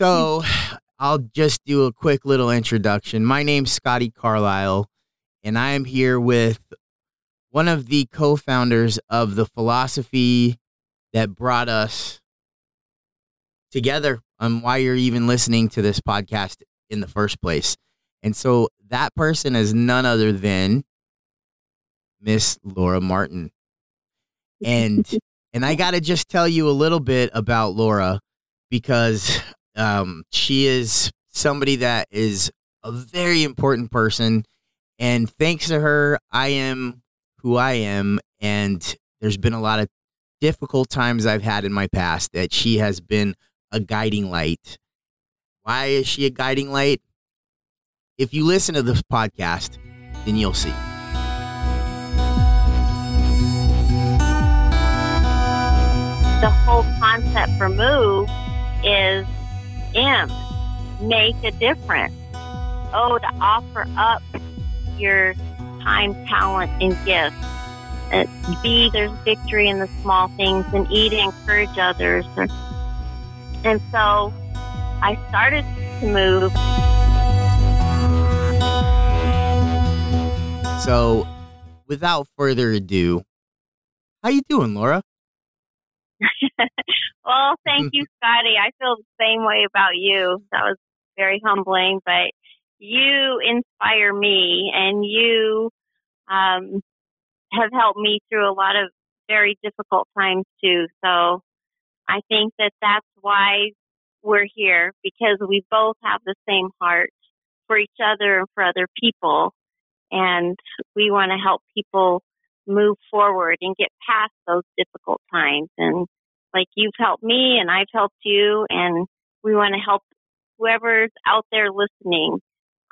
So I'll just do a quick little introduction. My name's Scotty Carlisle, and I am here with one of the co founders of the philosophy that brought us together on why you're even listening to this podcast in the first place. And so that person is none other than Miss Laura Martin. And and I got to just tell you a little bit about Laura because um, she is somebody that is a very important person. And thanks to her, I am who I am. And there's been a lot of difficult times I've had in my past that she has been a guiding light. Why is she a guiding light? If you listen to this podcast, then you'll see. The whole concept for Move is M, make a difference. O, to offer up your time, talent, and gifts. Uh, B, there's victory in the small things, and E, to encourage others. And so I started to move. So, without further ado, how you doing, Laura? well, thank you, Scotty. I feel the same way about you. That was very humbling, but you inspire me and you um, have helped me through a lot of very difficult times too. So I think that that's why we're here because we both have the same heart for each other and for other people. And we want to help people move forward and get past those difficult times. And like you've helped me and I've helped you, and we want to help whoever's out there listening.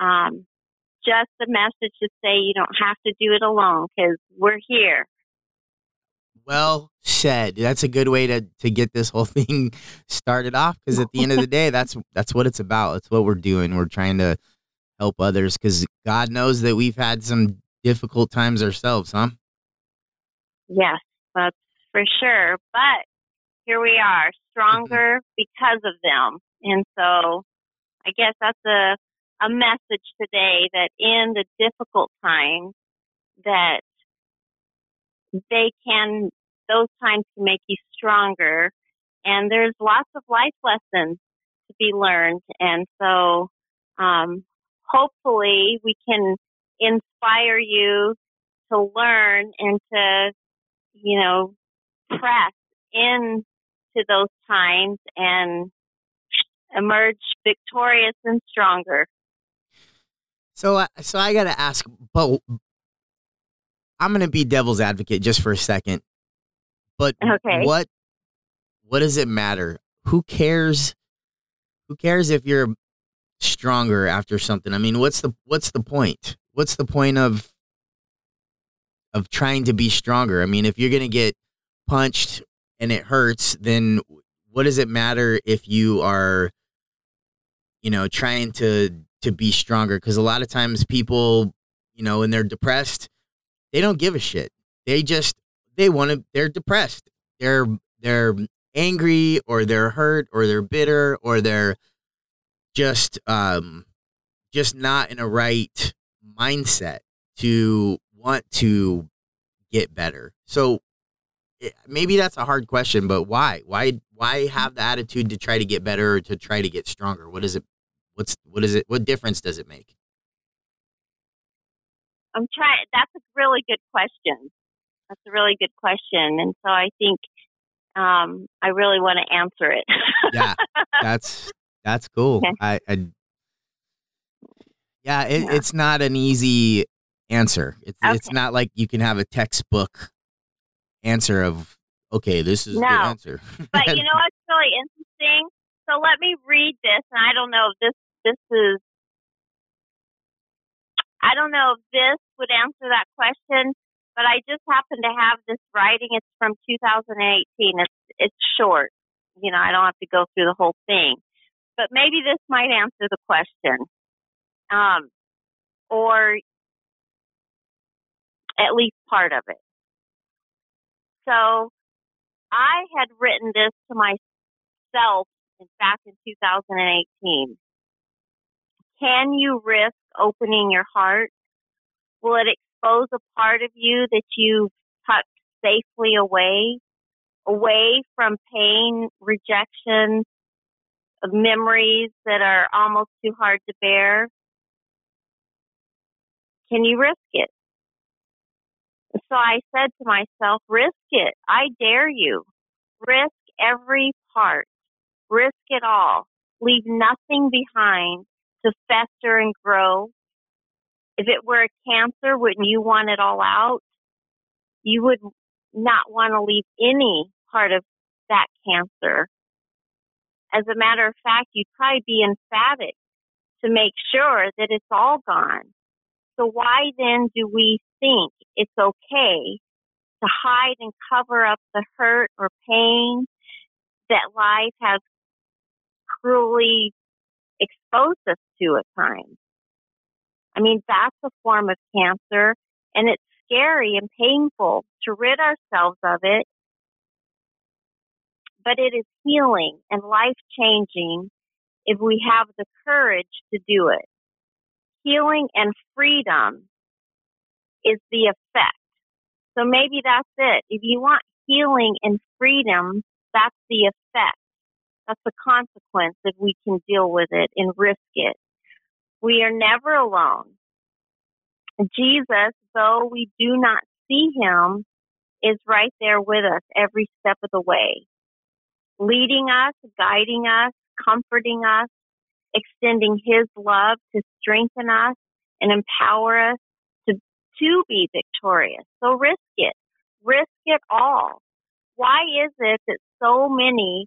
Um, just the message to say you don't have to do it alone because we're here. Well said. That's a good way to to get this whole thing started off because at the end of the day, that's that's what it's about. It's what we're doing. We're trying to help others because God knows that we've had some difficult times ourselves, huh? Yes, that's for sure. But here we are, stronger mm-hmm. because of them. And so I guess that's a, a message today that in the difficult times that they can, those times can make you stronger. And there's lots of life lessons to be learned. And so, um, hopefully we can inspire you to learn and to, you know, press into those times and emerge victorious and stronger. So, uh, so I got to ask, but I'm going to be devil's advocate just for a second. But okay. what what does it matter? Who cares? Who cares if you're stronger after something. I mean, what's the what's the point? What's the point of of trying to be stronger? I mean, if you're going to get punched and it hurts, then what does it matter if you are you know, trying to to be stronger because a lot of times people, you know, when they're depressed, they don't give a shit. They just they want to they're depressed. They're they're angry or they're hurt or they're bitter or they're just um just not in a right mindset to want to get better. So eh, maybe that's a hard question, but why? Why why have the attitude to try to get better or to try to get stronger? What is it what's what is it what difference does it make? I'm trying that's a really good question. That's a really good question. And so I think um, I really want to answer it. yeah. That's that's cool. Okay. I, I yeah, it, yeah, it's not an easy answer. It's okay. it's not like you can have a textbook answer of okay, this is no. the answer. but you know what's really interesting? So let me read this, and I don't know if this this is. I don't know if this would answer that question, but I just happen to have this writing. It's from 2018. It's it's short. You know, I don't have to go through the whole thing but maybe this might answer the question. Um, or at least part of it. So I had written this to myself in back in 2018. Can you risk opening your heart? Will it expose a part of you that you've tucked safely away, away from pain, rejection, memories that are almost too hard to bear? Can you risk it? So I said to myself, risk it. I dare you. Risk every part. Risk it all. Leave nothing behind to fester and grow. If it were a cancer, wouldn't you want it all out? You would not want to leave any part of that cancer. As a matter of fact, you'd probably be emphatic to make sure that it's all gone. So why then do we think it's okay to hide and cover up the hurt or pain that life has cruelly exposed us to at times? I mean, that's a form of cancer and it's scary and painful to rid ourselves of it, but it is healing and life changing if we have the courage to do it healing and freedom is the effect. So maybe that's it. If you want healing and freedom, that's the effect. That's the consequence if we can deal with it and risk it. We are never alone. Jesus, though we do not see him, is right there with us every step of the way, leading us, guiding us, comforting us, extending His love to strengthen us and empower us to, be victorious. So risk it. Risk it all. Why is it that so many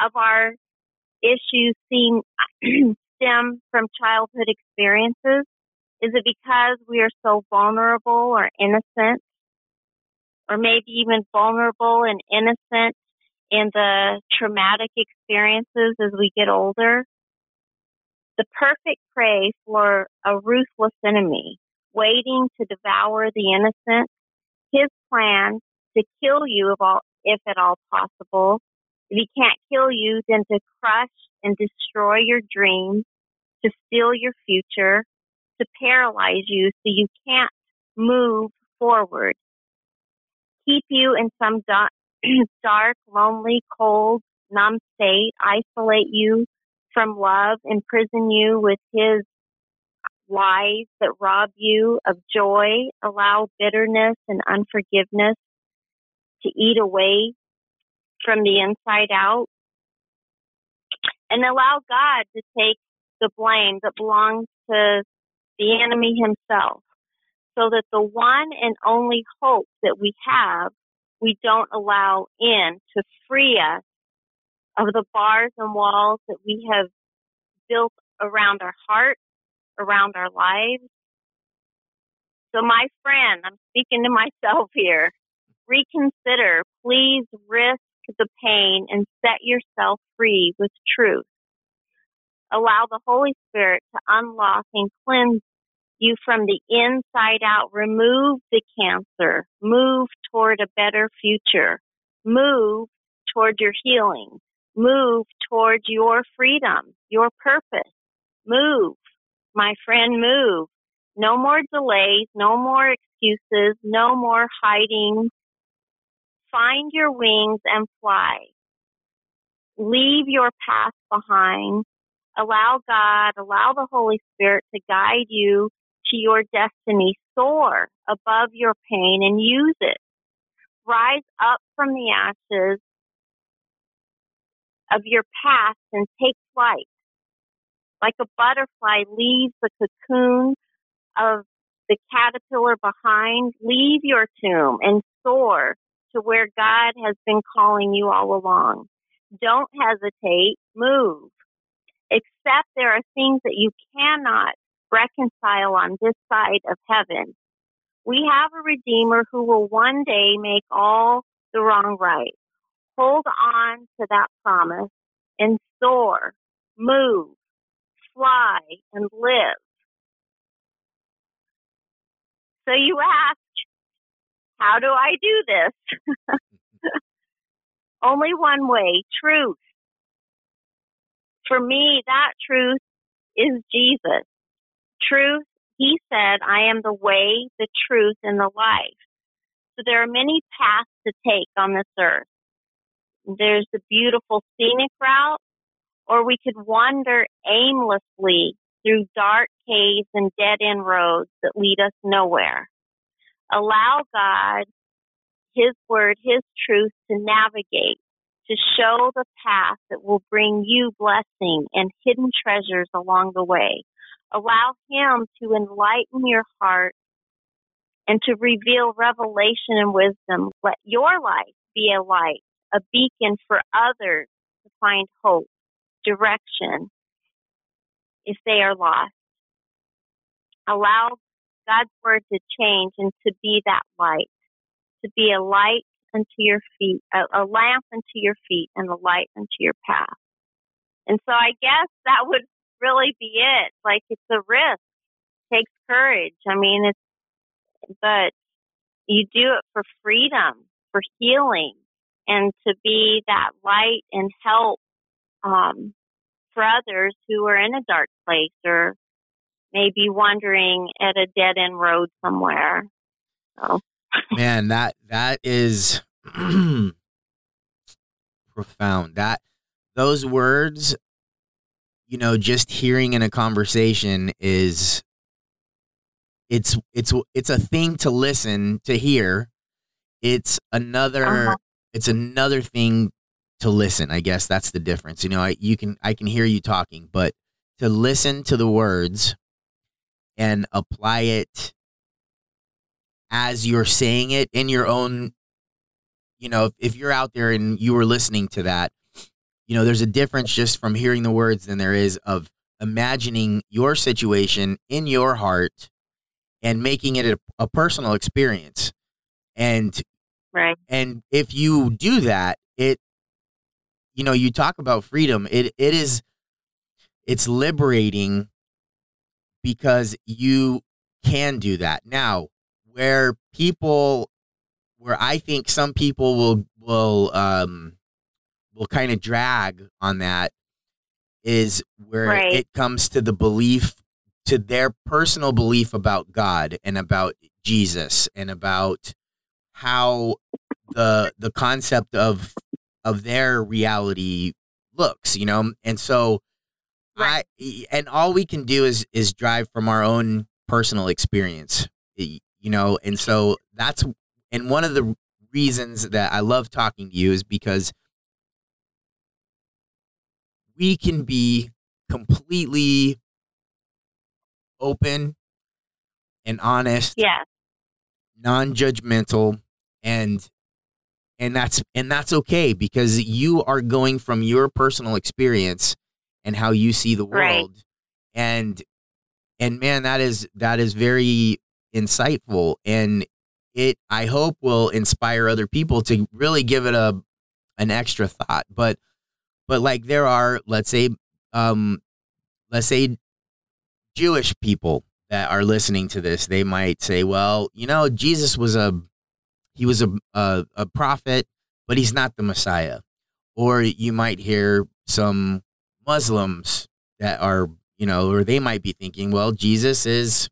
of our issues seem stem from childhood experiences? Is it because we are so vulnerable or innocent? Or maybe even vulnerable and innocent in the traumatic experiences as we get older? the perfect prey for a ruthless enemy waiting to devour the innocent. His plan to kill you if, all, if at all possible. If he can't kill you, then to crush and destroy your dreams, to steal your future, to paralyze you so you can't move forward. Keep you in some dark, lonely, cold, numb state, isolate you from love, imprison you with his lies that rob you of joy, allow bitterness and unforgiveness to eat away from the inside out, and allow God to take the blame that belongs to the enemy himself so that the one and only hope that we have, we don't allow in to free us of the bars and walls that we have built around our hearts, around our lives. So, my friend, I'm speaking to myself here. Reconsider. Please risk the pain and set yourself free with truth. Allow the Holy Spirit to unlock and cleanse you from the inside out. Remove the cancer. Move toward a better future. Move toward your healing. Move toward your freedom, your purpose. Move, my friend, move. No more delays, no more excuses, no more hiding. Find your wings and fly. Leave your past behind. Allow God, allow the Holy Spirit to guide you to your destiny. Soar above your pain and use it. Rise up from the ashes of your past and take flight. Like a butterfly leaves the cocoon of the caterpillar behind, leave your tomb and soar to where God has been calling you all along. Don't hesitate, move. Except there are things that you cannot reconcile on this side of heaven. We have a Redeemer who will one day make all the wrong right hold on to that promise and soar, move, fly, and live. So you ask, how do I do this? Only one way, truth. for me, that truth is Jesus. Truth, he said, I am the way, the truth, and the life. So there are many paths to take on this earth. There's the beautiful scenic route, or we could wander aimlessly through dark caves and dead end roads that lead us nowhere. Allow God, His Word, His truth to navigate, to show the path that will bring you blessing and hidden treasures along the way. Allow Him to enlighten your heart and to reveal revelation and wisdom. Let your life be a light, a beacon for others to find hope, direction, if they are lost. Allow God's word to change and to be that light, to be a light unto your feet, a, a lamp unto your feet, and a light unto your path. And so I guess that would really be it. Like it's a risk, it takes courage. I mean, it's, but you do it for freedom, for healing, and to be that light and help um, for others who are in a dark place or maybe wandering at a dead end road somewhere. So. Man, that that is profound. That those words, you know, just hearing in a conversation is it's it's it's a thing to listen to hear. It's another uh-huh. it's another thing to listen. I guess that's the difference. You know, I you can I can hear you talking, but to listen to the words and apply it as you're saying it in your own you know, if, if you're out there and you were listening to that, you know, there's a difference just from hearing the words than there is of imagining your situation in your heart and making it a, a personal experience. And right. And if you do that, it you know, you talk about freedom. It it is it's liberating because you can do that. Now, where people where I think some people will will um will kind of drag on that is where right. it comes to the belief to their personal belief about God and about Jesus and about how the the concept of of their reality looks, you know? And so right. I and all we can do is is drive from our own personal experience, you know? And so that's and one of the reasons that I love talking to you is because we can be completely open and honest. Yeah. Non-judgmental and and that's and that's okay because you are going from your personal experience and how you see the world. Right. and and man that is that is very insightful. And it i hope will inspire other people to really give it a an extra thought. But but like there are let's say um let's say jewish people that are listening to this they might say well you know jesus was a he was a, a, a prophet, but he's not the Messiah. Or you might hear some Muslims that are, you know, or they might be thinking, well, Jesus is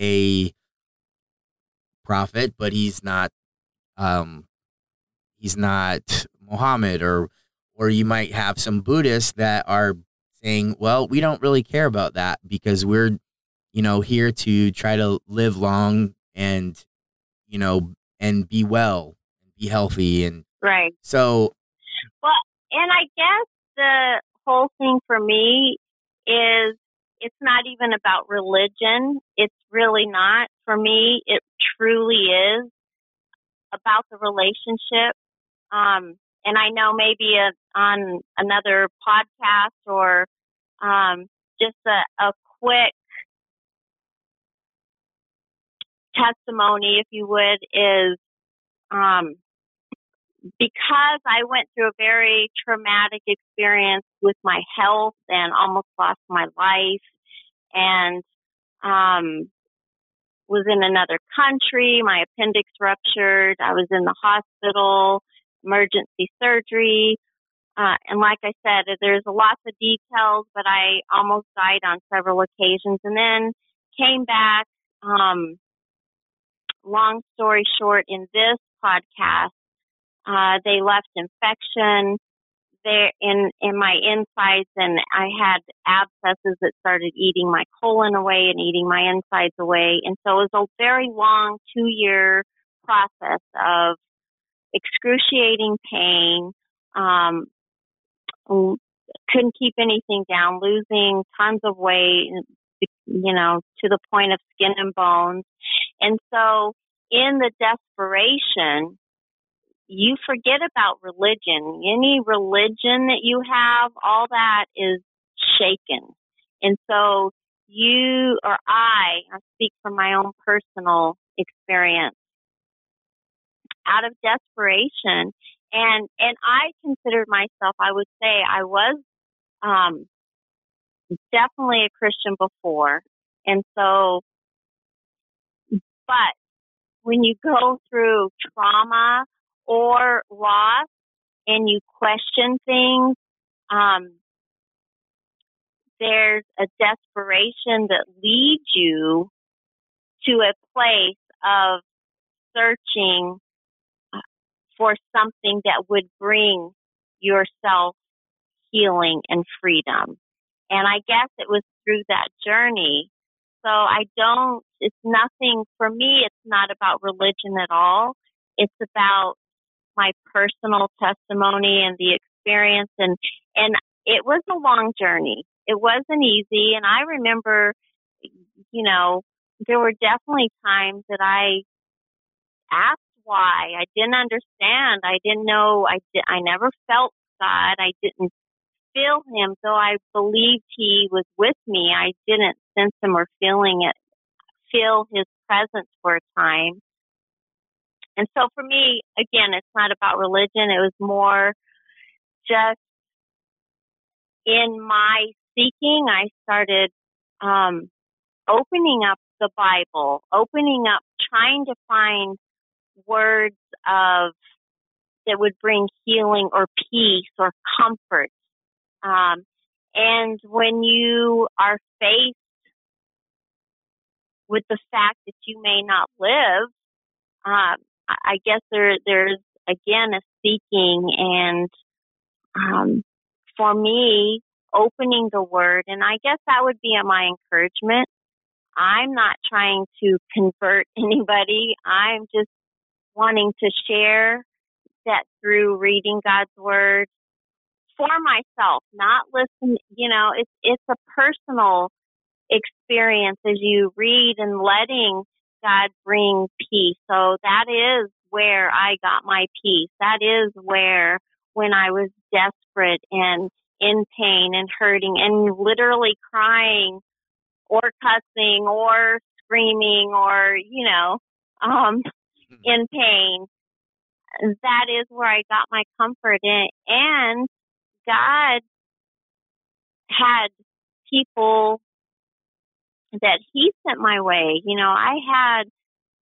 a prophet, but he's not, um, he's not Muhammad. Or, or you might have some Buddhists that are saying, well, we don't really care about that because we're, you know, here to try to live long and, you know, and be well and be healthy and right. So well, and I guess the whole thing for me is it's not even about religion. It's really not. For me, it truly is about the relationship. Um, and I know maybe a, on another podcast or um, just a, a quick testimony, if you would, is um, because I went through a very traumatic experience with my health and almost lost my life and um, was in another country. My appendix ruptured. I was in the hospital, emergency surgery. uh, and like I said, there's lots of details, but I almost died on several occasions and then came back. Um, long story short, in this podcast, uh, they left infection there in in my insides, and I had abscesses that started eating my colon away and eating my insides away, and so it was a very long two year process of excruciating pain. Um, couldn't keep anything down, losing tons of weight, you know, to the point of skin and bones. And so in the desperation, you forget about religion. Any religion that you have, all that is shaken. And so you or I, I speak from my own personal experience, out of desperation, and and I considered myself, I would say I was um, definitely a Christian before, and so, but when you go through trauma or loss and you question things, um, there's a desperation that leads you to a place of searching uh, for something that would bring yourself healing and freedom. And I guess it was through that journey. So I don't, it's nothing, for me, it's not about religion at all. It's about my personal testimony and the experience and and it was a long journey. It wasn't easy and I remember you know there were definitely times that I asked why. I didn't understand. I didn't know I did, I never felt God. I didn't feel him though I believed he was with me. I didn't sense him or feeling it feel his presence for a time. And so for me, again, it's not about religion. It was more just in my seeking, I started um, opening up the Bible, opening up, trying to find words of that would bring healing or peace or comfort. Um, and when you are faced with the fact that you may not live, um, I guess there there's again a seeking and um, for me opening the word and I guess that would be my encouragement. I'm not trying to convert anybody. I'm just wanting to share that through reading God's word for myself, not listen, you know, it's it's a personal experience as you read and letting God bring peace. So that is where I got my peace. That is where when I was desperate and in pain and hurting and literally crying or cussing or screaming or, you know, um, hmm. in pain. That is where I got my comfort in. And God had people that he sent my way. You know, I had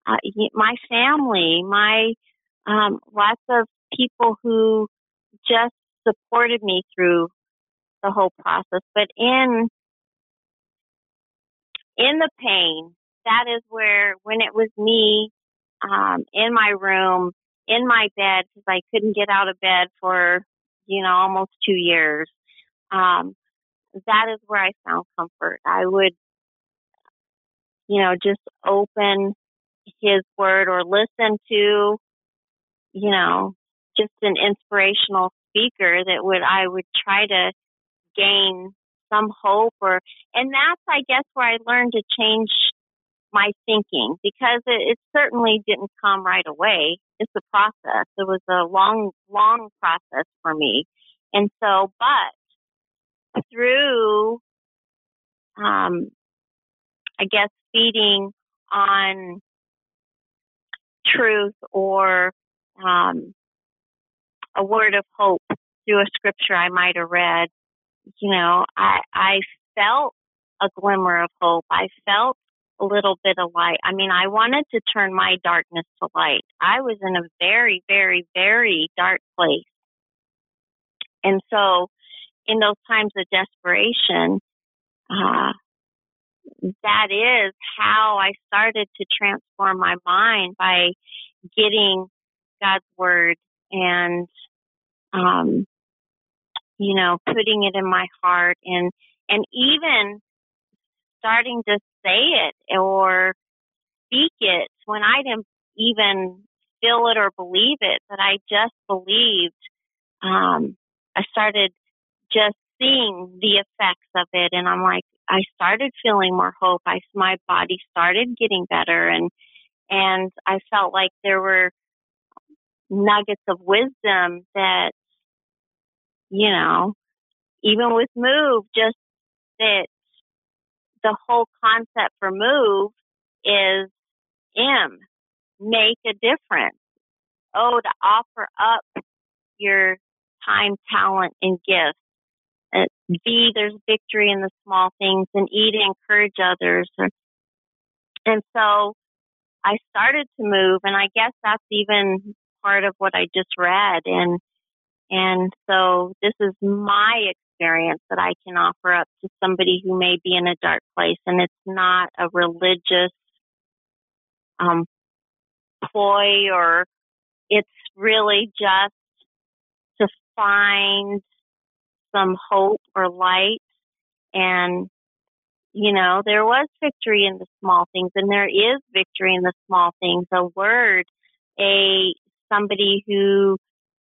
uh, my family, my um, lots of people who just supported me through the whole process. But in in the pain, that is where when it was me um, in my room, in my bed, because I couldn't get out of bed for you know almost two years. Um, that is where I found comfort. I would you know, just open his word or listen to, you know, just an inspirational speaker that would, I would try to gain some hope or, and that's, I guess, where I learned to change my thinking because it, it certainly didn't come right away. It's a process. It was a long, long process for me. And so, but through, um, I guess feeding on truth or um, a word of hope through a scripture I might have read, you know, I, I felt a glimmer of hope. I felt little bit of light. I mean, I wanted to turn my darkness to light. I was in a very, very, very dark place. And so in those times of desperation, uh, that is how I started to transform my mind by getting God's word and, um, you know, putting it in my heart and, and even starting to say it or speak it when I didn't even feel it or believe it, but I just believed. Um, I started just seeing the effects of it, and I'm like, I started feeling more hope. I my body started getting better, and and I felt like there were nuggets of wisdom that, you know, even with move, just that the whole concept for move is M, make a difference. Oh, to offer up your time, talent, and gifts. Uh, B, there's victory in the small things, and E, to encourage others. And so I started to move, and I guess that's even part of what I just read. And and so this is my experience that I can offer up to somebody who may be in a dark place, and it's not a religious um, ploy, or it's really just to find some hope or light. And, you know, there was victory in the small things and there is victory in the small things. A word, a somebody who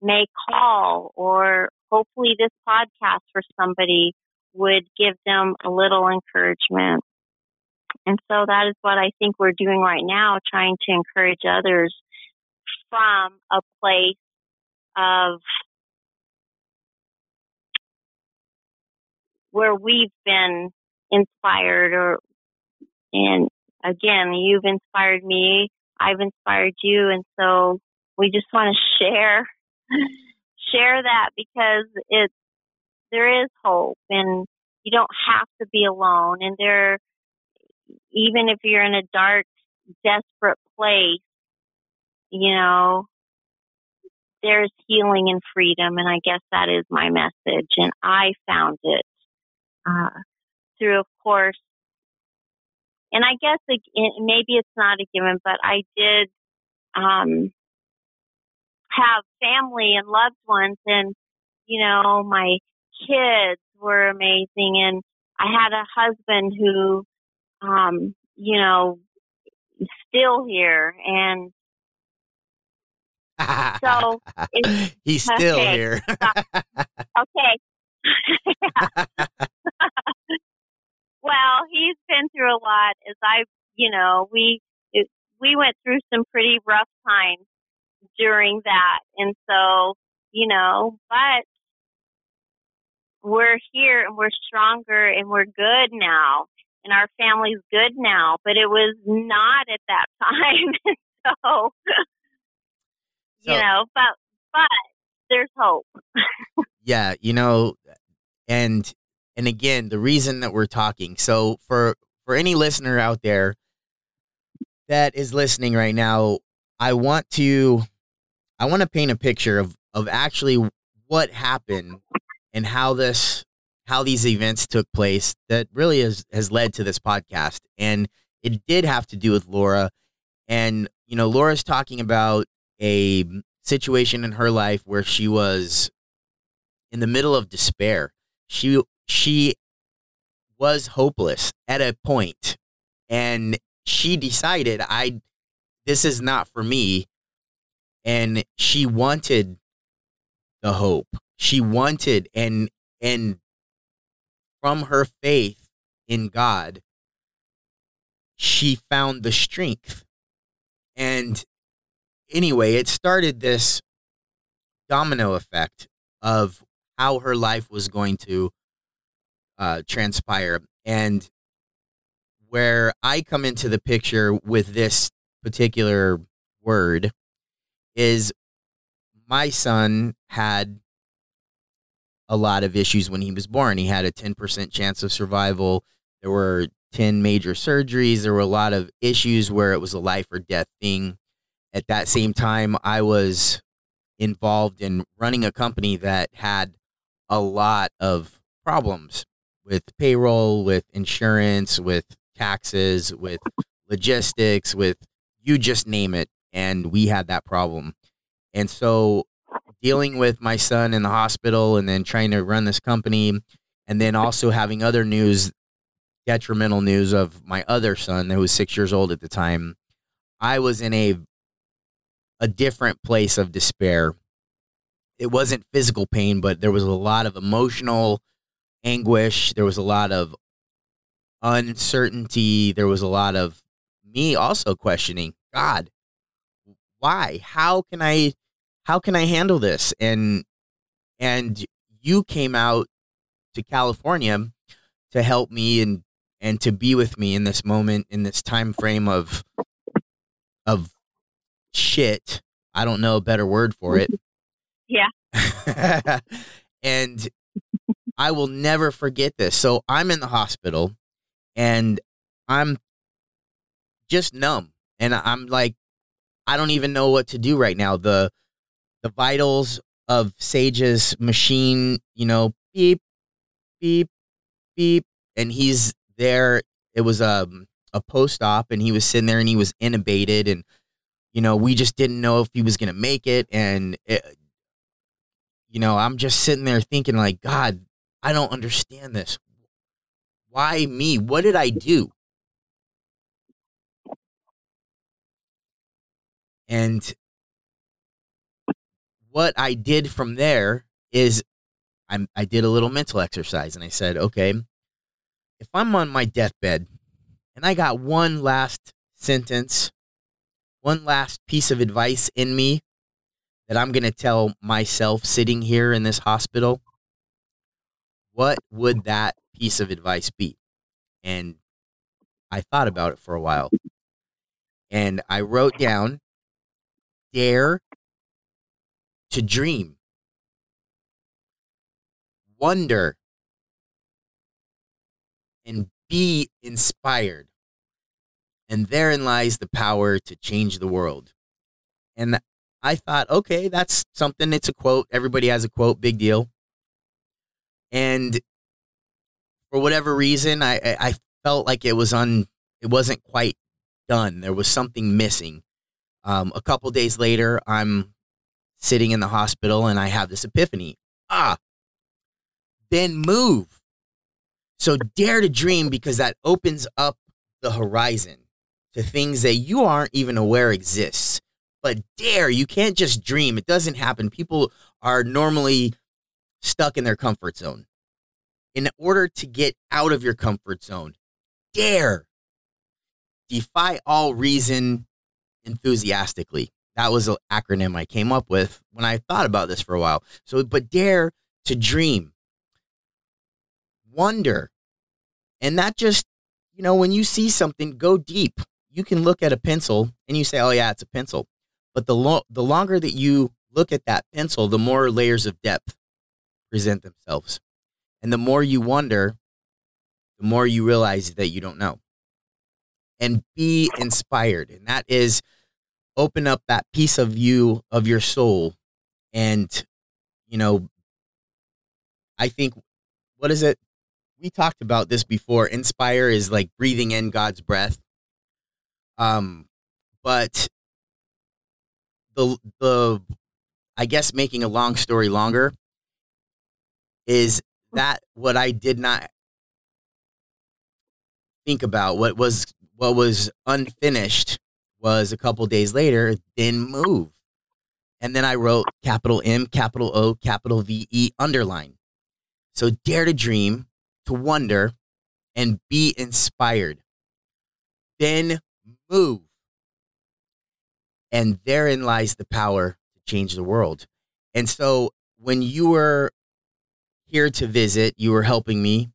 may call or hopefully this podcast for somebody would give them a little encouragement. And so that is what I think we're doing right now, trying to encourage others from a place of where we've been inspired or and again you've inspired me i've inspired you and so we just want to share share that because it's there is hope and you don't have to be alone. And there even if you're in a dark desperate place you know there's healing and freedom. And i guess that is my message. And i found it uh, through, of course, and I guess it, maybe it's not a given, but I did um, have family and loved ones, and you know, my kids were amazing, and I had a husband who, um, you know, still here, and so he's still okay. here. okay. well, he's been through a lot. As I, you know, we it, we went through some pretty rough times during that, and so you know, but we're here and we're stronger and we're good now. And our family's good now but it was not at that time. So, so you know but but there's hope. Yeah you know and and again the reason that we're talking so for for any listener out there that is listening right now i want to i want to paint a picture of of actually what happened and how this how these events took place that really has has led to this podcast. And it did have to do with laura. And you know laura's talking about a situation in her life where she was in the middle of despair. She she was hopeless at a point and she decided I this is not for me and she wanted the hope she wanted and and from her faith in God she found the strength and anyway it started this domino effect of how her life was going to uh, transpire. And where I come into the picture with this particular word is my son had a lot of issues when he was born. He had a 10% chance of survival. There were 10 major surgeries. There were a lot of issues where it was a life or death thing. At that same time, I was involved in running a company that had a lot of problems with payroll, with insurance, with taxes, with logistics, with you just name it. And we had that problem. And so dealing with my son in the hospital and then trying to run this company and then also having other news detrimental news of my other son who was six years old at the time i was in a a different place of despair. It wasn't physical pain but there was a lot of emotional anguish. There was a lot of uncertainty. There was a lot of me also questioning god why? How can i how can i handle this? And and you came out to california to help me and and to be with me in this moment in this time frame of of shit. I don't know a better word for it. Yeah. And i will never forget this. So i'm in the hospital and i'm just numb. And i'm like i don't even know what to do right now the the vitals of sage's machine you know beep beep beep and he's there. It was a um, a post op, and he was sitting there, and he was intubated, and you know we just didn't know if he was gonna make it, and it, you know I'm just sitting there thinking like, God, I don't understand this. Why me? What did I do? And what I did from there is I I did a little mental exercise and I said, okay, if I'm on my deathbed and I got one last sentence, one last piece of advice in me that I'm going to tell myself sitting here in this hospital, what would that piece of advice be? And I thought about it for a while. And I wrote down dare to dream, wonder and be inspired. And therein lies the power to change the world. And I thought, okay, that's something. It's a quote. Everybody has a quote. Big deal. And for whatever reason, I, I felt like it was on. It wasn't quite done. There was something missing. Um, a couple days later, I'm sitting in the hospital and I have this epiphany. Ah, then move. So dare to dream because that opens up the horizon to things that you aren't even aware exists. But dare, you can't just dream. It doesn't happen. People are normally stuck in their comfort zone. In order to get out of your comfort zone, dare. Defy all reason enthusiastically. That was an acronym I came up with when I thought about this for a while. So, but dare to dream wonder. And that just, you know, when you see something, go deep. You can look at a pencil and you say, oh, yeah, it's a pencil. But the, lo- the longer that you look at that pencil, the more layers of depth present themselves. And the more you wonder, the more you realize that you don't know. And be inspired. And that is open up that piece of you, of your soul. And, you know, I think, what is it? we talked about this before. Inspire is like breathing in God's breath. Um, but the the I guess making a long story longer is that what I did not think about what was what was unfinished was a couple days later then move and then i wrote capital m capital o capital v e underline so dare to dream to wonder and be inspired. Then move. And therein lies the power to change the world. And so when you were here to visit, you were helping me.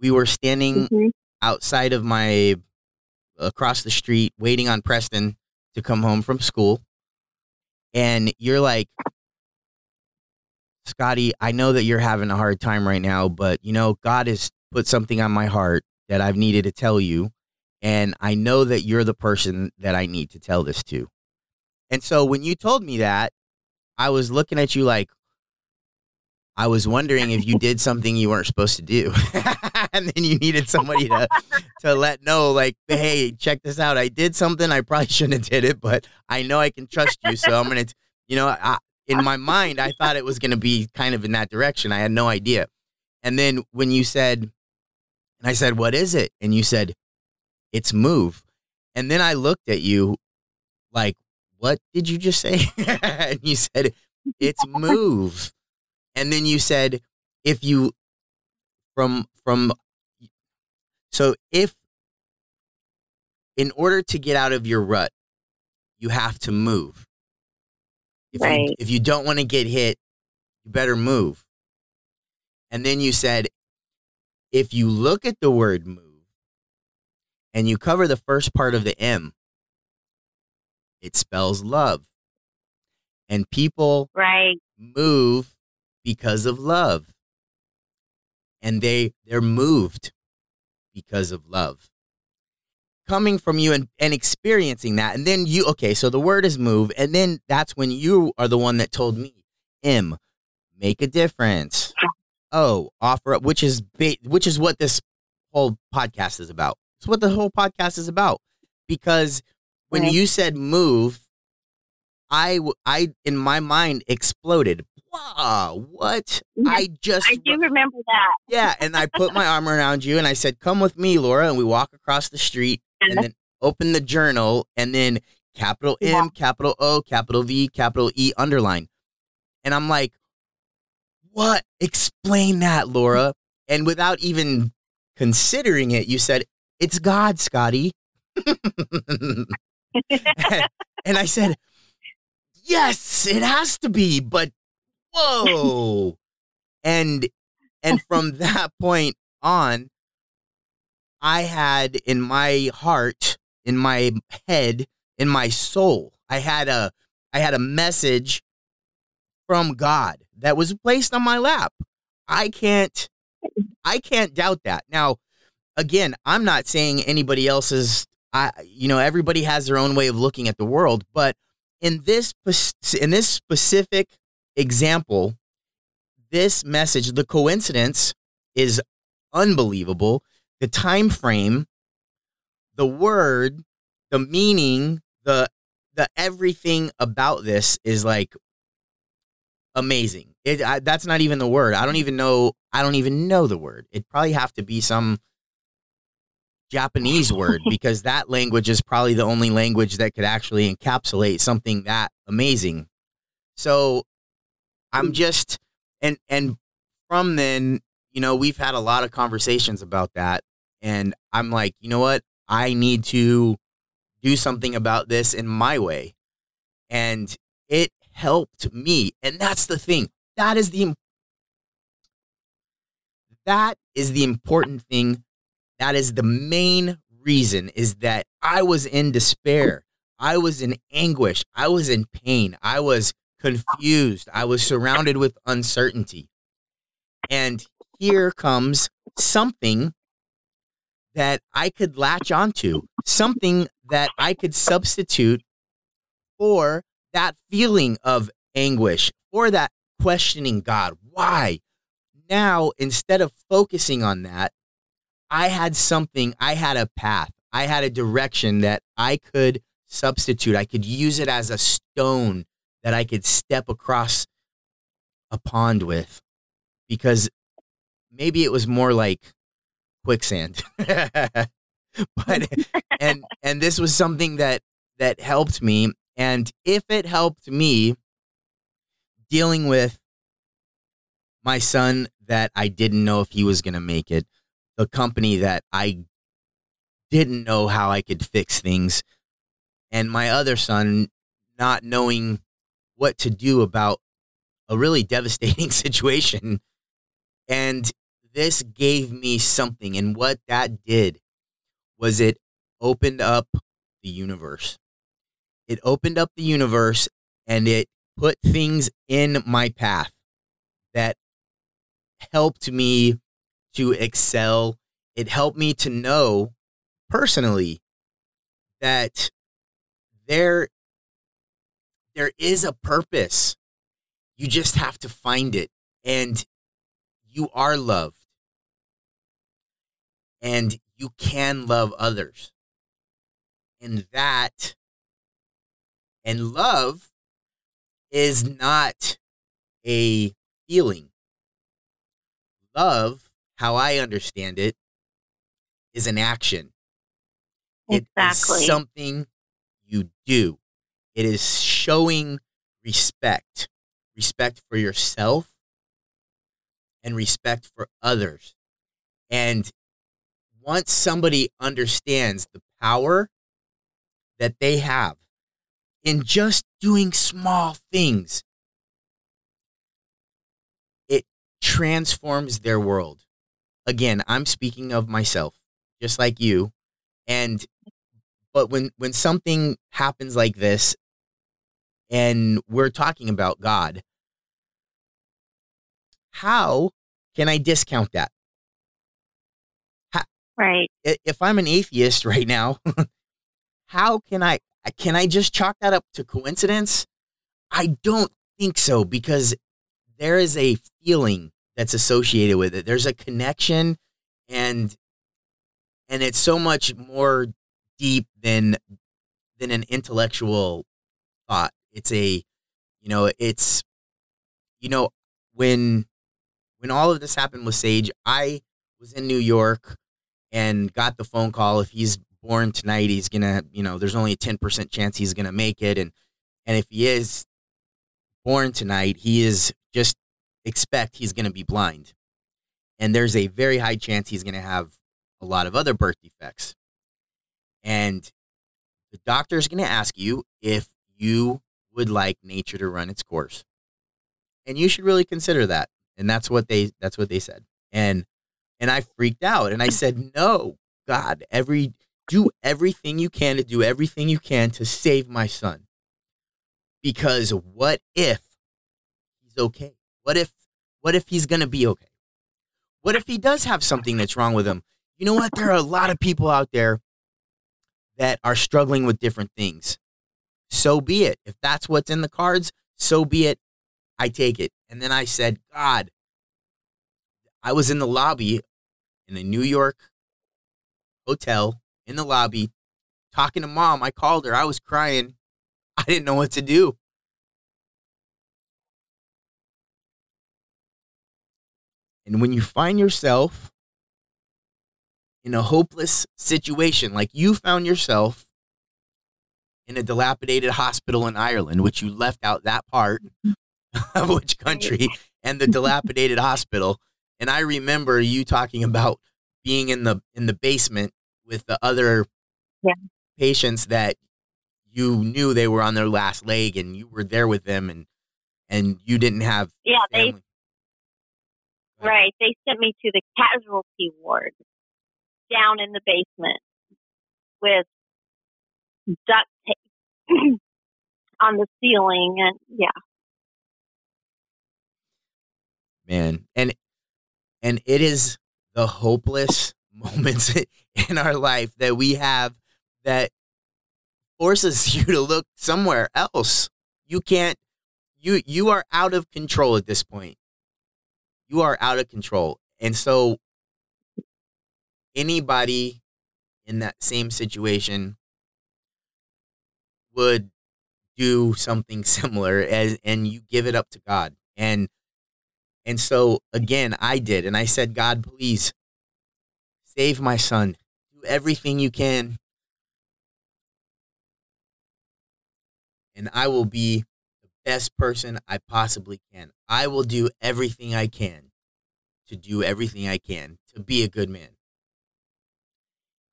We were standing mm-hmm. outside of my across the street waiting on Preston to come home from school. And you're like, Scotty, I know that you're having a hard time right now, but you know, God has put something on my heart that I've needed to tell you. And I know that you're the person that I need to tell this to. And so when you told me that, I was looking at you like, I was wondering if you did something you weren't supposed to do, and then you needed somebody to to let know, like, hey, check this out. I did something I probably shouldn't have did it, but I know I can trust you, so I'm gonna, you know, I, in my mind, I thought it was gonna be kind of in that direction. I had no idea, and then when you said, and I said, what is it? And you said, it's move, and then I looked at you, like, what did you just say? and you said, it's move and then you said if you from from so if in order to get out of your rut you have to move. If right. you if you don't want to get hit you better move. And then you said if you look at the word move and you cover the first part of the m it spells love. And people right. move because of love. And they they're moved because of love. Coming from you and, and experiencing that. And then you okay, so the word is move, and then that's when you are the one that told me, M, make a difference. Oh, offer up, which is ba- which is what this whole podcast is about. It's what the whole podcast is about. Because when you said move, I I in my mind exploded wow, what? I just I do remember that. Yeah, and I put my arm around you and I said, "Come with me, Laura," and we walk across the street and then open the journal and then capital M, capital O, capital V, capital E underline. And I'm like, "What? Explain that, Laura." And without even considering it, you said, "It's God, Scotty." and I said, "Yes, it has to be, but whoa. and and from that point on, I had in my heart, in my head, in my soul, I had a I had a message from God that was placed on my lap. I can't I can't doubt that. Now, again, I'm not saying anybody else's I you know, everybody has their own way of looking at the world, but in this in this specific example, this message, the coincidence is unbelievable. The time frame, the word, the meaning, the the everything about this is like amazing. It I, that's not even the word. I don't even know. I don't even know the word. It'd probably have to be some Japanese word because that language is probably the only language that could actually encapsulate something that amazing. So I'm just and and from then, you know, we've had a lot of conversations about that and I'm like, you know what? I need to do something about this in my way. And it helped me. And that's the thing. That is the that is the important thing. That is the main reason is that I was in despair. I was in anguish. I was in pain. I was confused. I was surrounded with uncertainty. And here comes something that I could latch onto, something that I could substitute for that feeling of anguish, for that questioning God. Why? Now, instead of focusing on that, I had something, I had a path, I had a direction that I could substitute. I could use it as a stone that I could step across a pond with because maybe it was more like quicksand. but and and this was something that that helped me and if it helped me dealing with my son that I didn't know if he was going to make it, the company that I didn't know how I could fix things, and my other son not knowing what to do about a really devastating situation. And this gave me something. And what that did was it opened up the universe. It opened up the universe and it put things in my path that helped me to excel. It helped me to know personally that there there is a purpose. You just have to find it. And you are loved and you can love others. And that and love is not a feeling. Love, how I understand it, is an action. Exactly. It is something you do. It is showing respect, respect for yourself and respect for others. And once somebody understands the power that they have in just doing small things, it transforms their world. Again, I'm speaking of myself, just like you. And but when when something happens like this and we're talking about God, how can I discount that? How, right. If I'm an atheist right now, how can I can I just chalk that up to coincidence? I don't think so because there is a feeling that's associated with it. There's a connection and and it's so much more deep than than an intellectual thought. It's a you know, it's you know, when when all of this happened with Sage, I was in New York and got the phone call if he's born tonight, he's gonna, you know, there's only a 10% chance he's gonna make it. And and if he is born tonight, he is just expect he's gonna be blind. And there's a very high chance he's gonna have a lot of other birth defects. And the doctor is gonna ask you if you would like nature to run its course. And you should really consider that. And that's what they that's what they said. And and I freaked out and I said, "No, God, every do everything you can to do everything you can to save my son. Because what if he's okay? What if what if he's going to be okay? What if he does have something that's wrong with him? You know what? There are a lot of people out there that are struggling with different things. So be it. If that's what's in the cards, so be it. I take it. And then I said, God, I was in the lobby in a New York hotel in the lobby talking to mom. I called her. I was crying. I didn't know what to do. And when you find yourself in a hopeless situation, like you found yourself in a dilapidated hospital in Ireland, which you left out that part mm-hmm. of which country and the dilapidated hospital. And I remember you talking about being in the in the basement with the other yeah. patients that you knew they were on their last leg and you were there with them and and you didn't have yeah family. they right they sent me to the casualty ward down in the basement with duct tape on the ceiling and yeah man and and it is the hopeless moments in our life that we have that forces you to look somewhere else. You can't you you are out of control at this point. You are out of control. And so anybody in that same situation would do something similar as and you give it up to God. And and so again, I did and I said, God, please Save my son. Do everything you can. And I will be the best person I possibly can. I will do everything I can to do everything I can to be a good man.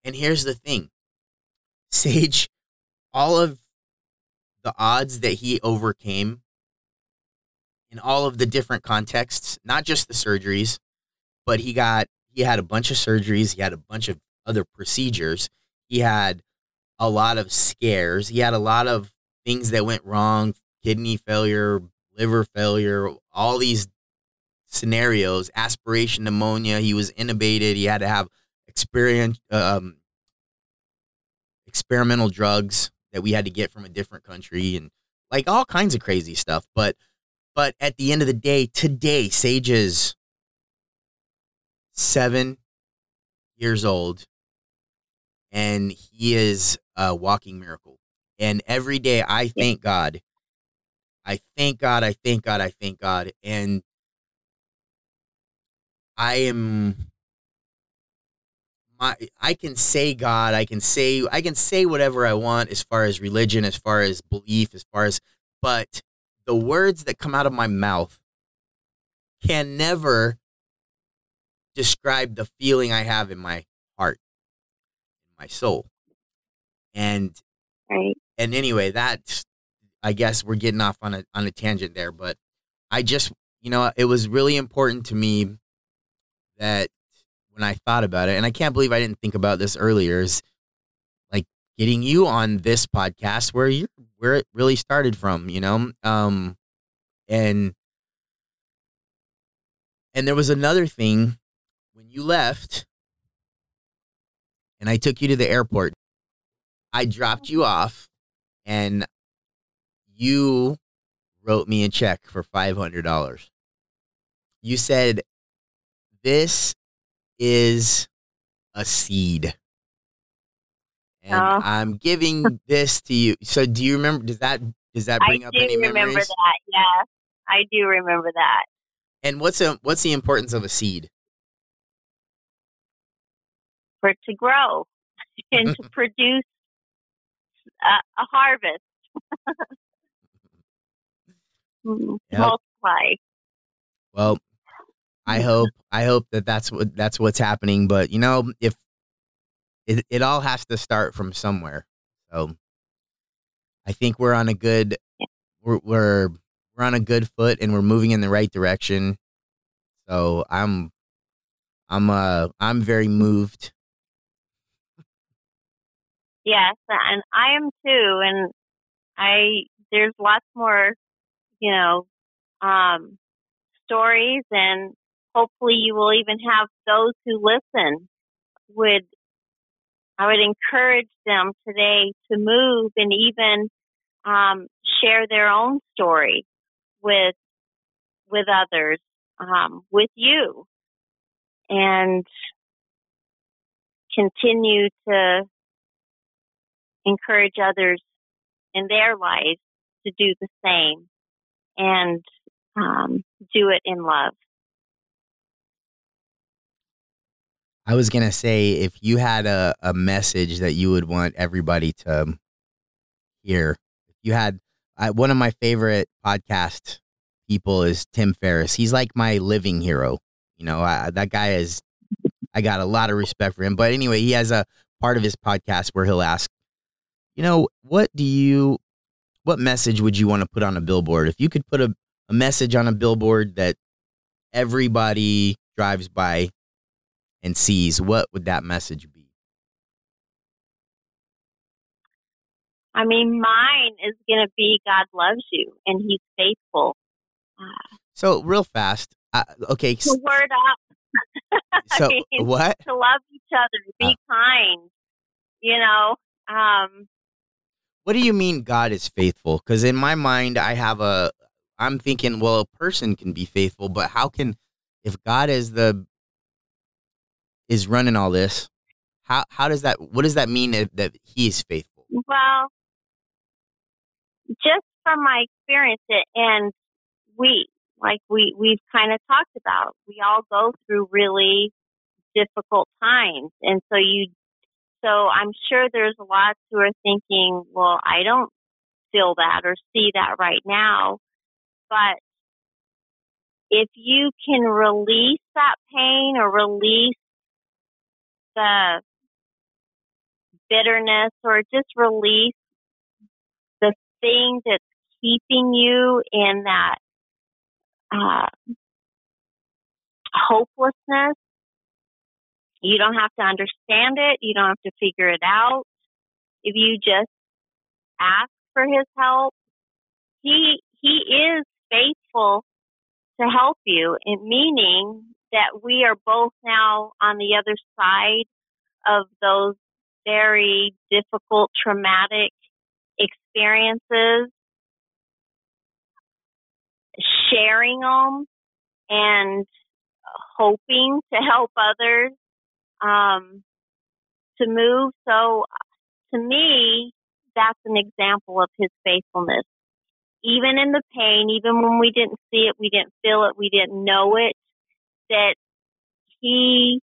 And here's the thing Sage, all of the odds that he overcame in all of the different contexts, not just the surgeries, but he got he had a bunch of surgeries, he had a bunch of other procedures, he had a lot of scares, he had a lot of things that went wrong, kidney failure, liver failure, all these scenarios, aspiration pneumonia, he was intubated, he had to have experience um, experimental drugs that we had to get from a different country and like all kinds of crazy stuff, but but at the end of the day, today Sage's seven years old, and he is a walking miracle. And every day I thank God. I thank God. I thank God. I thank God. And I am my I can say God, I can say I can say whatever I want as far as religion, as far as belief, as far as but the words that come out of my mouth can never describe the feeling I have in my heart, in my soul. And right. and anyway, that's I guess we're getting off on a on a tangent there, but I just you know, it was really important to me that when I thought about it, and I can't believe I didn't think about this earlier, is like getting you on this podcast where you where it really started from, you know? Um and and there was another thing when you left and I took you to the airport. I dropped you off and you wrote me a check for $500. You said this is a seed. And oh. I'm giving this to you. So do you remember does that does that bring I up any memories? I do remember that. Yeah. I do remember that. And what's a, what's the importance of a seed? For it to grow and to produce a, a harvest. Yep. Multiply. Well, I hope I hope that that's what that's what's happening. But you know, if it it all has to start from somewhere, so I think we're on a good we're we're we're on a good foot and we're moving in the right direction. So I'm I'm uh I'm very moved. Yes, and I am too and I there's lots more, you know, um stories and hopefully you will even have those who listen would I would encourage them today to move and even um, share their own story with with others, um, with you, and continue to encourage others in their lives to do the same and um, do it in love. I was gonna say if you had a, a message that you would want everybody to um, hear, if you had I, one of my favorite podcast people is Tim Ferriss. He's like my living hero. You know, I, that guy is. I got a lot of respect for him. But anyway, he has a part of his podcast where he'll ask, you know, what do you, what message would you want to put on a billboard? If you could put a, a message on a billboard that everybody drives by and sees, what would that message be? I mean, mine is going to be God loves you and He's faithful. So, real fast, uh, okay. To word up. so, mean, what? To love each other, be uh, kind, you know. Um, what do you mean God is faithful? Because in my mind, I have a, I'm thinking, well, a person can be faithful, but how can, if God is the is running all this, how how does that what does that mean if, that he is faithful? Well, just from my experience, and we like we we've kind of talked about, we all go through really difficult times, and so you. So I'm sure there's lots who are thinking, well, I don't feel that or see that right now, but if you can release that pain or release the bitterness or just release the thing that's keeping you in that uh, hopelessness. You don't have to understand it. You don't have to figure it out. If you just ask for his help, he he is faithful to help you. And meaning that we are both now on the other side of those very difficult, traumatic experiences, sharing them and hoping to help others um, to move. So to me, that's an example of his faithfulness. Even in the pain, even when we didn't see it, we didn't feel it, we didn't know it, that he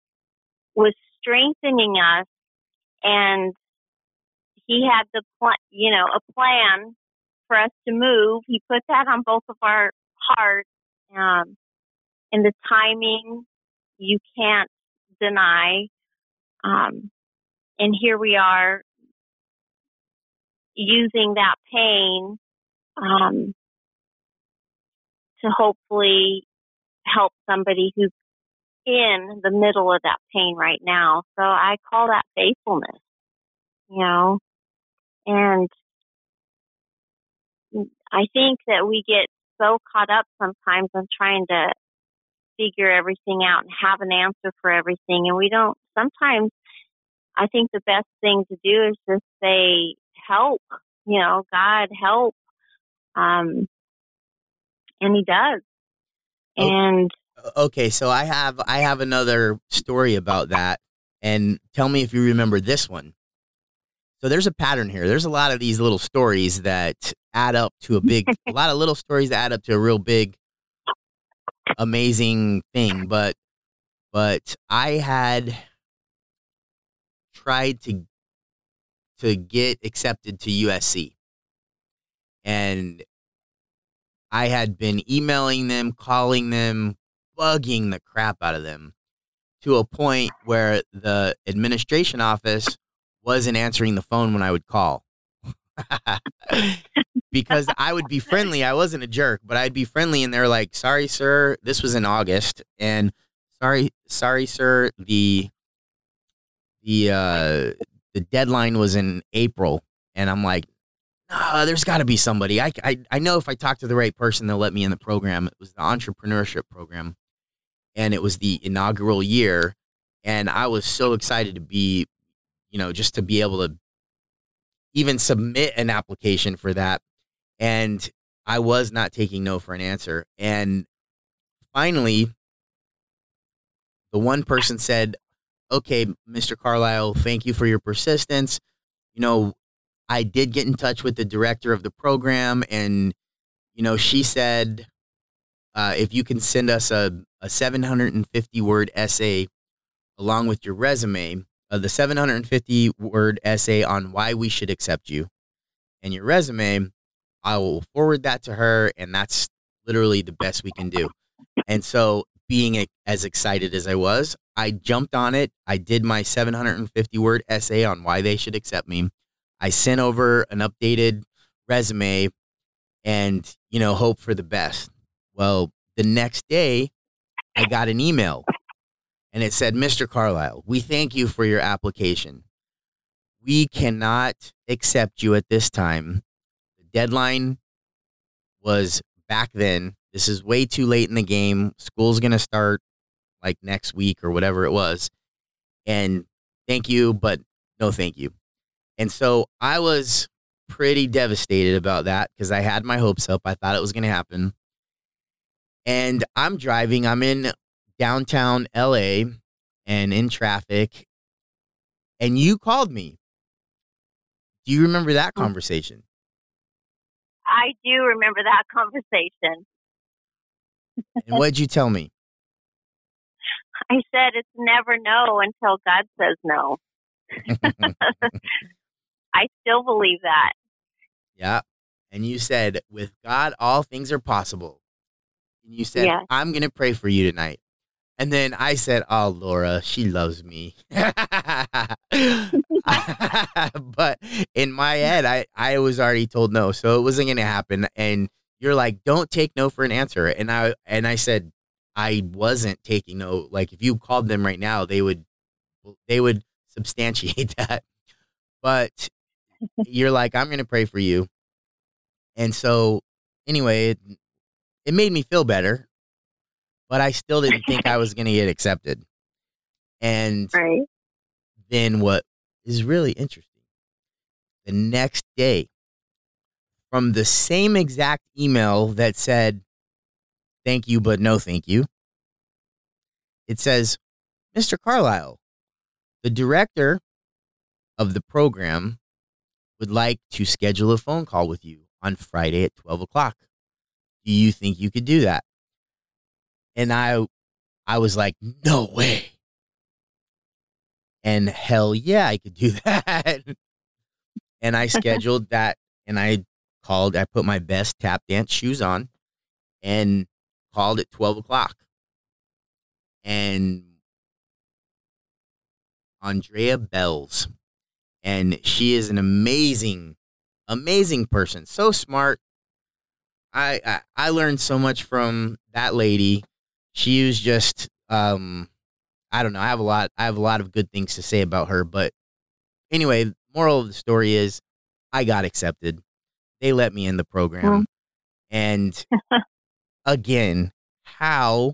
was strengthening us and he had the pl- you know, a plan for us to move. He put that on both of our hearts. Um, and the timing, you can't deny. Um, and here we are using that pain um, to hopefully help somebody who's in the middle of that pain right now. So I call that faithfulness, you know, and I think that we get so caught up sometimes on trying to figure everything out and have an answer for everything. And we don't, sometimes I think the best thing to do is just say, help, you know, God help. Um, and he does. Oh, and okay, so I have I have another story about that and tell me if you remember this one. So there's a pattern here. There's a lot of these little stories that add up to a big a lot of little stories that add up to a real big amazing thing, but but I had tried to to get accepted to USC. And I had been emailing them, calling them, bugging the crap out of them to a point where the administration office wasn't answering the phone when I would call. because I would be friendly. I wasn't a jerk, but I'd be friendly and they're like, "Sorry, sir, this was in August." And sorry, sorry, sir, the the uh the deadline was in April, and I'm like, nah, there's got to be somebody. I, I I know if I talk to the right person, they'll let me in the program. It was the entrepreneurship program, and it was the inaugural year, and I was so excited to be, you know, just to be able to even submit an application for that, and I was not taking no for an answer, and finally. The one person said, okay, Mr. Carlisle, thank you for your persistence. You know, I did get in touch with the director of the program, and, you know, she said, uh, if you can send us a, a 750 word essay along with your resume, uh, the 750 word essay on why we should accept you and your resume, I will forward that to her, and that's literally the best we can do. And so, being as excited as I was, I jumped on it. I did my 750 word essay on why they should accept me. I sent over an updated resume and, you know, hope for the best. Well, the next day, I got an email and it said, Mr. Carlisle, we thank you for your application. We cannot accept you at this time. The deadline was back then. This is way too late in the game. School's going to start like next week or whatever it was. And thank you, but no thank you. And so I was pretty devastated about that because I had my hopes up. I thought it was going to happen. And I'm driving, I'm in downtown LA and in traffic. And you called me. Do you remember that mm. conversation? I do remember that conversation. and what'd you tell me? I said it's never no until God says no. I still believe that. Yeah. And you said, with God, all things are possible. And you said, yes. I'm going to pray for you tonight. And then I said, Oh, Laura, she loves me. but in my head, I, I was already told no. So it wasn't going to happen. And you're like, Don't take no for an answer. And I, and I said, I wasn't taking no. Like if you called them right now, they would they would substantiate that. But you're like, I'm gonna pray for you. And so anyway, it, it made me feel better, but I still didn't think I was gonna get accepted. And right. then what is really interesting, the next day, from the same exact email that said, thank you, but no thank you. it says, Mr. Carlisle, the director of the program would like to schedule a phone call with you on Friday at 12 o'clock. Do you think you could do that? And I, I was like, no way. And hell yeah, I could do that. and I scheduled that and I called, I put my best tap dance shoes on and called at 12 o'clock. And Andrea Bells. And she is an amazing, amazing person. So smart. I, I, I learned so much from that lady. She was just um I don't know. I have a lot I have a lot of good things to say about her, but anyway, moral of the story is I got accepted. They let me in the program. Mm. And again, how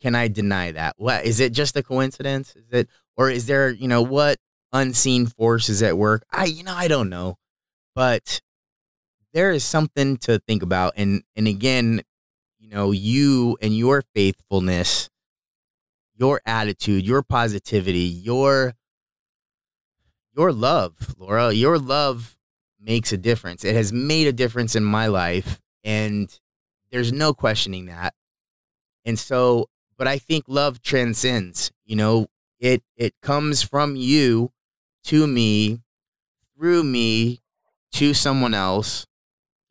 can I deny that? What is it just a coincidence? Is it or is there, you know, what unseen forces at work? I you know, I don't know. But there is something to think about and and again, you know, you and your faithfulness, your attitude, your positivity, your your love, Laura, your love makes a difference. It has made a difference in my life and there's no questioning that. And so, but I think love transcends, you know, it it comes from you to me through me to someone else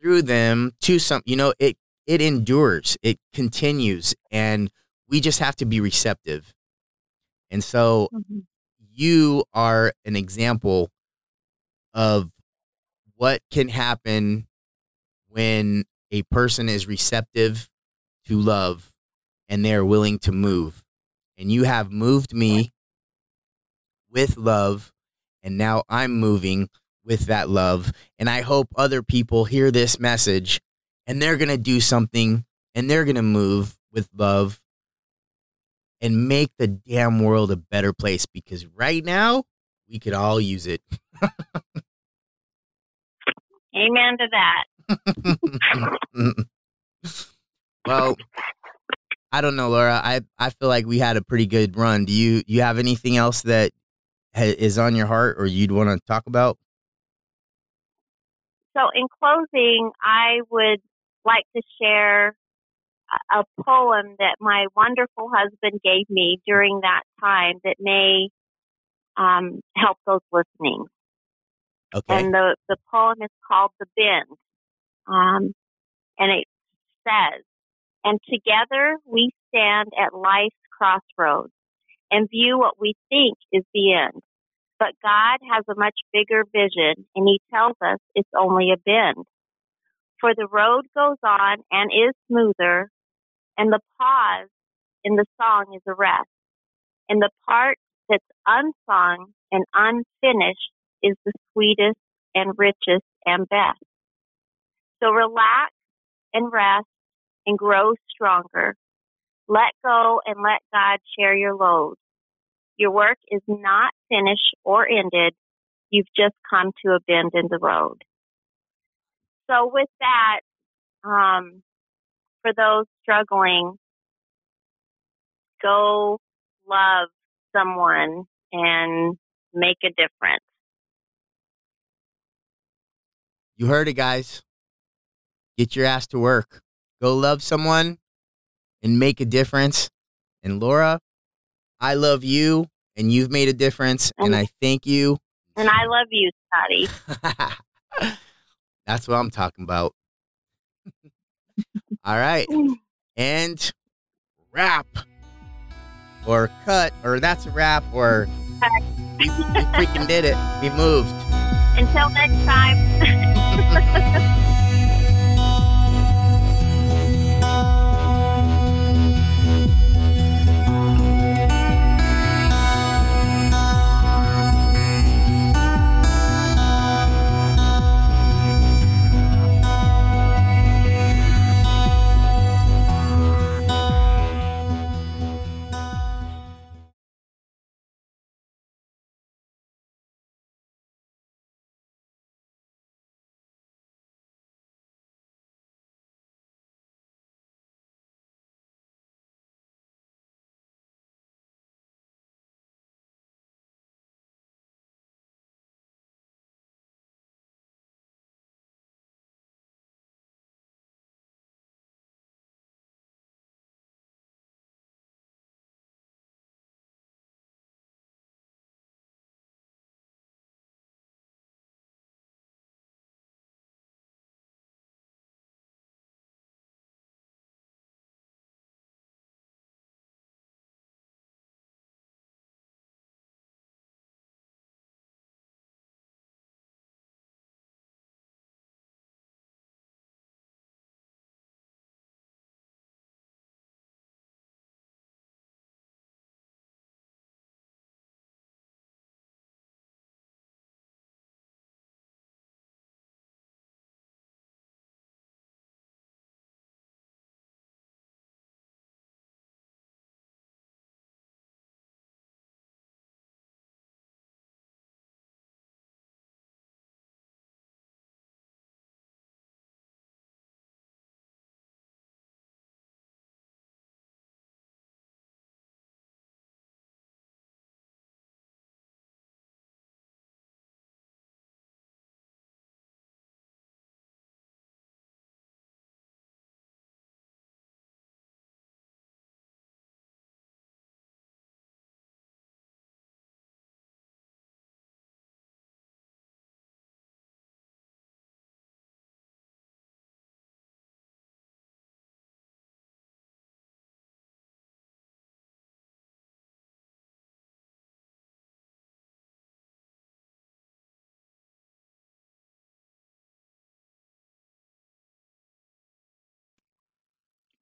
through them to some you know it it endures it continues and we just have to be receptive and so mm-hmm. you are an example of what can happen when a person is receptive to love and they are willing to move. And you have moved me with love, and now I'm moving with that love. And I hope other people hear this message and they're going to do something and they're going to move with love and make the damn world a better place because right now we could all use it. Amen to that. well, I don't know, Laura. I I feel like we had a pretty good run. Do you you have anything else that ha- is on your heart or you'd want to talk about? So, in closing, I would like to share a poem that my wonderful husband gave me during that time that may um, help those listening. Okay. And the, the poem is called The Bend. Um, and it says, And together we stand at life's crossroads and view what we think is the end. But God has a much bigger vision, and He tells us it's only a bend. For the road goes on and is smoother, and the pause in the song is a rest. And the part that's unsung and unfinished is the sweetest and richest and best. So relax and rest and grow stronger. Let go and let God share your load. Your work is not finished or ended. You've just come to a bend in the road. So with that, um, for those struggling, go love someone and make a difference. You heard it, guys. Get your ass to work. Go love someone and make a difference. And Laura, I love you and you've made a difference. And, and I thank you. And I love you, Scotty. That's what I'm talking about. All right. And wrap or cut or that's a wrap or we, we freaking did it. We moved. Until next time.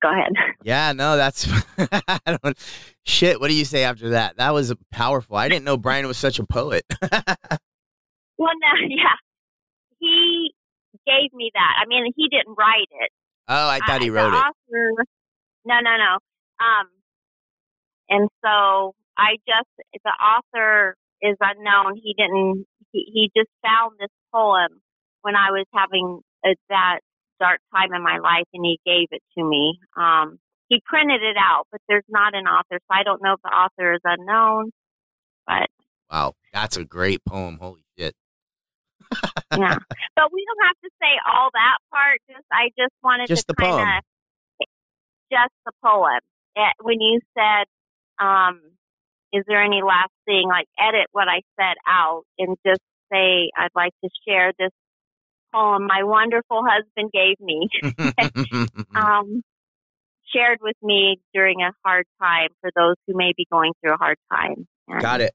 go ahead. Yeah, no, that's I don't shit. What do you say after that? That was powerful. I didn't know Brian was such a poet. well, no, yeah, he gave me that. I mean, he didn't write it. Oh, I thought he wrote it. Author, no, no, no. Um, and so I just the author is unknown. He didn't. He, he just found this poem when I was having a, that dark time in my life, and he gave it to me. Um, he printed it out, but there's not an author, so I don't know if the author is unknown. But wow, that's a great poem. Holy shit! yeah, but we don't have to say all that part. Just I just wanted just to kind of just the poem. Eh, when you said, um, "Is there any last thing?" Like edit what I said out and just say, "I'd like to share this poem my wonderful husband gave me." um, shared with me during a hard time for those who may be going through a hard time. And Got it.